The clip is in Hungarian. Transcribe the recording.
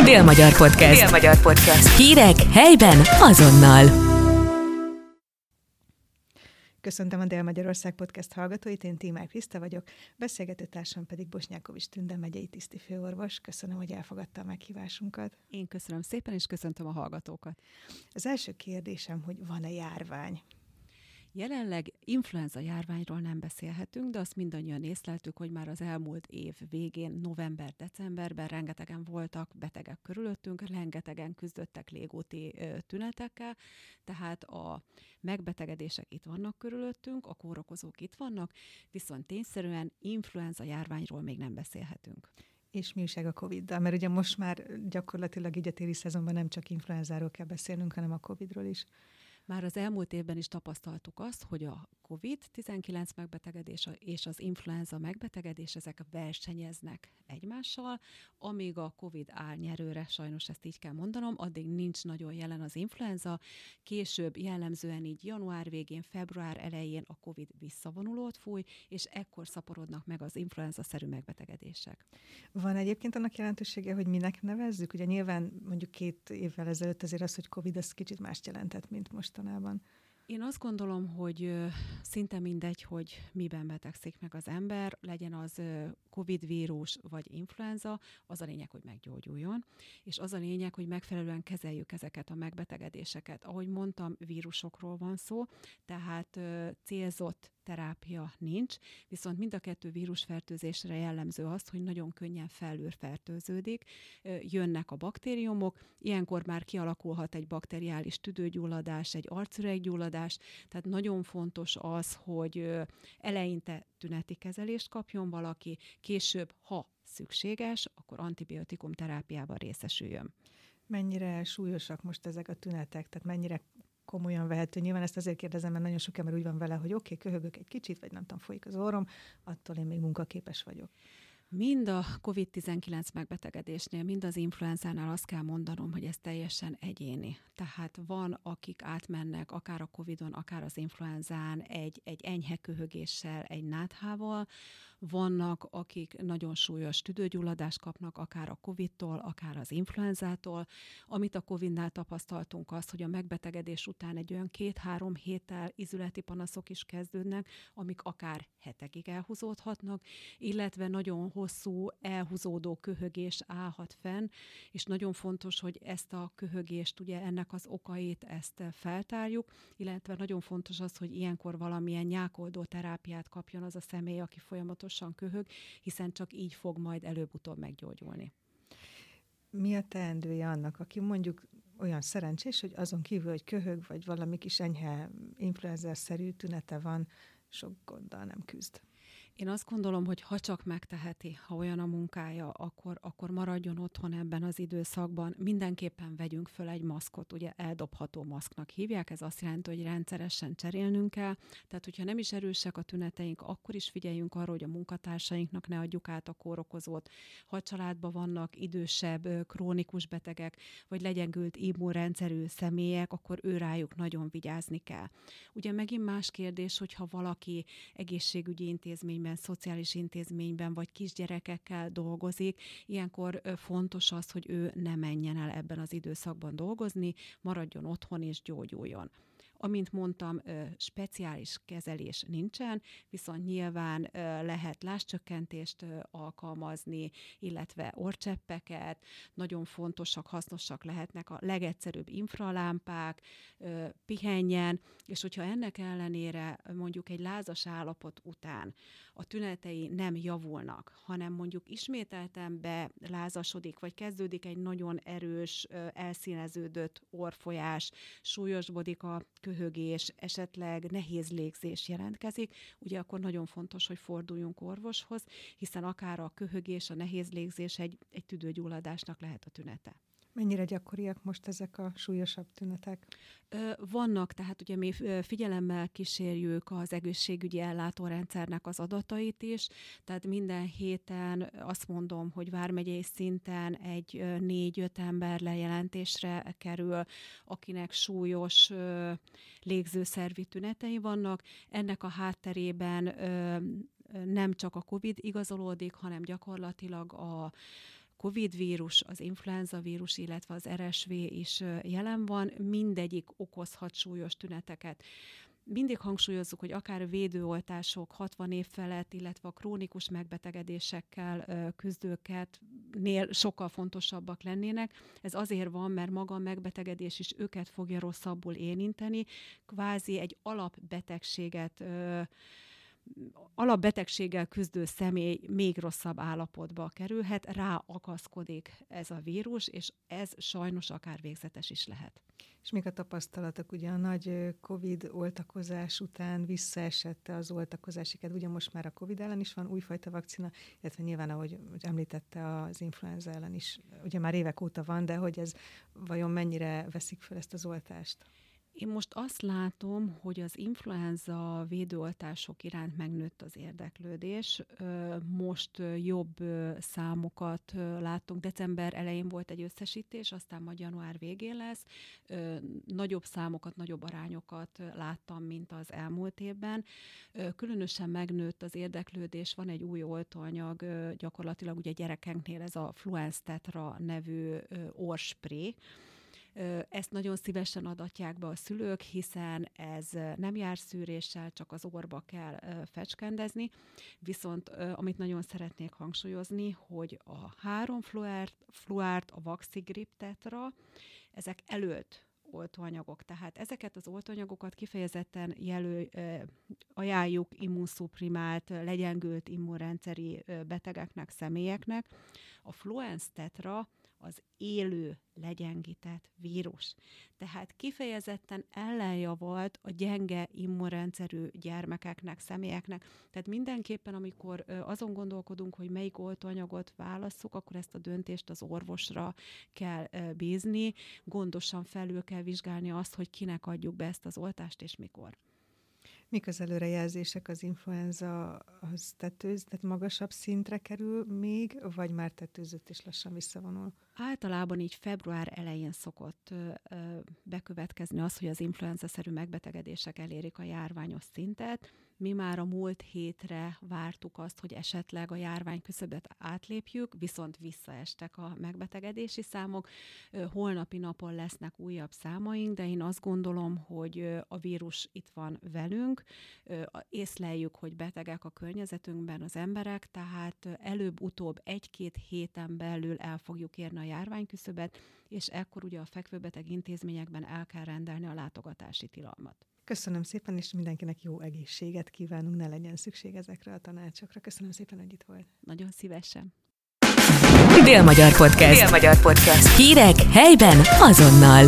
Dél-Magyar Podcast. Dél-Magyar Podcast. Hírek helyben azonnal. Köszöntöm a Dél-Magyarország Podcast hallgatóit, én Tímár Kriszta vagyok, beszélgető társam pedig Bosnyákovics Tünde megyei tisztifőorvos. Köszönöm, hogy elfogadta a meghívásunkat. Én köszönöm szépen, és köszöntöm a hallgatókat. Az első kérdésem, hogy van-e járvány? Jelenleg influenza járványról nem beszélhetünk, de azt mindannyian észleltük, hogy már az elmúlt év végén, november-decemberben rengetegen voltak betegek körülöttünk, rengetegen küzdöttek légúti tünetekkel, tehát a megbetegedések itt vannak körülöttünk, a kórokozók itt vannak, viszont tényszerűen influenza járványról még nem beszélhetünk. És mi újság a Covid-dal? Mert ugye most már gyakorlatilag így a téli szezonban nem csak influenzáról kell beszélnünk, hanem a Covid-ról is. Már az elmúlt évben is tapasztaltuk azt, hogy a COVID-19 megbetegedés és az influenza megbetegedés, ezek versenyeznek egymással, amíg a COVID áll nyerőre, sajnos ezt így kell mondanom, addig nincs nagyon jelen az influenza, később jellemzően így január végén, február elején a COVID visszavonulót fúj, és ekkor szaporodnak meg az influenza-szerű megbetegedések. Van egyébként annak jelentősége, hogy minek nevezzük? Ugye nyilván mondjuk két évvel ezelőtt azért az, hogy COVID, az kicsit más jelentett, mint mostanában. Én azt gondolom, hogy szinte mindegy, hogy miben betegszik meg az ember, legyen az COVID vírus vagy influenza, az a lényeg, hogy meggyógyuljon, és az a lényeg, hogy megfelelően kezeljük ezeket a megbetegedéseket. Ahogy mondtam, vírusokról van szó, tehát célzott terápia nincs, viszont mind a kettő vírusfertőzésre jellemző az, hogy nagyon könnyen felül fertőződik, jönnek a baktériumok, ilyenkor már kialakulhat egy bakteriális tüdőgyulladás, egy arcüreggyulladás, tehát nagyon fontos az, hogy eleinte tüneti kezelést kapjon valaki, később, ha szükséges, akkor antibiotikum terápiában részesüljön. Mennyire súlyosak most ezek a tünetek, tehát mennyire komolyan vehető. Nyilván ezt azért kérdezem, mert nagyon sok ember úgy van vele, hogy oké, okay, köhögök egy kicsit, vagy nem tudom, folyik az orrom, attól én még munkaképes vagyok. Mind a COVID-19 megbetegedésnél, mind az influenzánál azt kell mondanom, hogy ez teljesen egyéni. Tehát van, akik átmennek akár a COVID-on, akár az influenzán egy, egy enyhe köhögéssel, egy náthával, vannak, akik nagyon súlyos tüdőgyulladást kapnak, akár a COVID-tól, akár az influenzától. Amit a COVID-nál tapasztaltunk az, hogy a megbetegedés után egy olyan két-három héttel izületi panaszok is kezdődnek, amik akár hetekig elhúzódhatnak, illetve nagyon hosszú, elhúzódó köhögés állhat fenn, és nagyon fontos, hogy ezt a köhögést, ugye ennek az okait, ezt feltárjuk, illetve nagyon fontos az, hogy ilyenkor valamilyen nyákoldó terápiát kapjon az a személy, aki folyamatosan folyamatosan köhög, hiszen csak így fog majd előbb-utóbb meggyógyulni. Mi a teendője annak, aki mondjuk olyan szerencsés, hogy azon kívül, hogy köhög, vagy valami kis enyhe influenza-szerű tünete van, sok gonddal nem küzd? Én azt gondolom, hogy ha csak megteheti, ha olyan a munkája, akkor, akkor maradjon otthon ebben az időszakban. Mindenképpen vegyünk föl egy maszkot, ugye eldobható maszknak hívják, ez azt jelenti, hogy rendszeresen cserélnünk kell. Tehát, hogyha nem is erősek a tüneteink, akkor is figyeljünk arra, hogy a munkatársainknak ne adjuk át a kórokozót. Ha a családban vannak idősebb, krónikus betegek, vagy legyengült immunrendszerű személyek, akkor ő rájuk nagyon vigyázni kell. Ugye megint más kérdés, hogyha valaki egészségügyi intézmény intézményben, szociális intézményben vagy kisgyerekekkel dolgozik, ilyenkor fontos az, hogy ő ne menjen el ebben az időszakban dolgozni, maradjon otthon és gyógyuljon. Amint mondtam, speciális kezelés nincsen, viszont nyilván lehet láscsökkentést alkalmazni, illetve orcseppeket, nagyon fontosak, hasznosak lehetnek a legegyszerűbb infralámpák, pihenjen, és hogyha ennek ellenére mondjuk egy lázas állapot után a tünetei nem javulnak, hanem mondjuk ismételten belázasodik, vagy kezdődik egy nagyon erős, elszíneződött orfolyás, súlyosbodik a köhögés, esetleg nehéz légzés jelentkezik, ugye akkor nagyon fontos, hogy forduljunk orvoshoz, hiszen akár a köhögés, a nehéz légzés egy, egy tüdőgyulladásnak lehet a tünete. Mennyire gyakoriak most ezek a súlyosabb tünetek? Vannak, tehát ugye mi figyelemmel kísérjük az egészségügyi ellátórendszernek az adatait is, tehát minden héten azt mondom, hogy vármegyei szinten egy négy-öt ember lejelentésre kerül, akinek súlyos légzőszervi tünetei vannak. Ennek a hátterében nem csak a COVID igazolódik, hanem gyakorlatilag a COVID vírus, az influenza vírus, illetve az RSV is jelen van, mindegyik okozhat súlyos tüneteket. Mindig hangsúlyozzuk, hogy akár védőoltások 60 év felett, illetve a krónikus megbetegedésekkel küzdőket nél sokkal fontosabbak lennének. Ez azért van, mert maga a megbetegedés is őket fogja rosszabbul érinteni, kvázi egy alapbetegséget alapbetegséggel küzdő személy még rosszabb állapotba kerülhet, rá akaszkodik ez a vírus, és ez sajnos akár végzetes is lehet. És még a tapasztalatok, ugye a nagy Covid oltakozás után visszaesette az oltakozási kedv, ugye most már a Covid ellen is van újfajta vakcina, illetve nyilván, ahogy említette, az influenza ellen is, ugye már évek óta van, de hogy ez vajon mennyire veszik fel ezt az oltást? Én most azt látom, hogy az influenza védőoltások iránt megnőtt az érdeklődés. Most jobb számokat látunk. December elején volt egy összesítés, aztán majd január végén lesz. Nagyobb számokat, nagyobb arányokat láttam, mint az elmúlt évben. Különösen megnőtt az érdeklődés. Van egy új oltóanyag, gyakorlatilag ugye gyerekeknél ez a Fluenstetra nevű orspré, ezt nagyon szívesen adatják be a szülők, hiszen ez nem jár szűréssel, csak az orba kell fecskendezni. Viszont amit nagyon szeretnék hangsúlyozni, hogy a három fluárt, fluárt a Vaxigrip tetra, ezek előtt oltóanyagok. Tehát ezeket az oltóanyagokat kifejezetten jelöl, ajánljuk immunszuprimált, legyengült immunrendszeri betegeknek, személyeknek. A Fluence tetra az élő legyengített vírus. Tehát kifejezetten ellenjavalt a gyenge immunrendszerű gyermekeknek, személyeknek. Tehát mindenképpen, amikor azon gondolkodunk, hogy melyik oltóanyagot válasszuk, akkor ezt a döntést az orvosra kell bízni, gondosan felül kell vizsgálni azt, hogy kinek adjuk be ezt az oltást és mikor. Mik az előrejelzések az influenza az tetőz, tehát magasabb szintre kerül még, vagy már tetőzött és lassan visszavonul? Általában így február elején szokott ö, ö, bekövetkezni az, hogy az influenza-szerű megbetegedések elérik a járványos szintet. Mi már a múlt hétre vártuk azt, hogy esetleg a járvány küszöbet átlépjük, viszont visszaestek a megbetegedési számok. Holnapi napon lesznek újabb számaink, de én azt gondolom, hogy a vírus itt van velünk, észleljük, hogy betegek a környezetünkben az emberek, tehát előbb-utóbb egy-két héten belül el fogjuk érni a járványküszöbet, és ekkor ugye a fekvőbeteg intézményekben el kell rendelni a látogatási tilalmat. Köszönöm szépen, és mindenkinek jó egészséget kívánunk, ne legyen szükség ezekre a tanácsokra. Köszönöm szépen, hogy itt volt. Nagyon szívesen. Dél-Magyar Podcast. Dél-Magyar Podcast. Hírek helyben azonnal.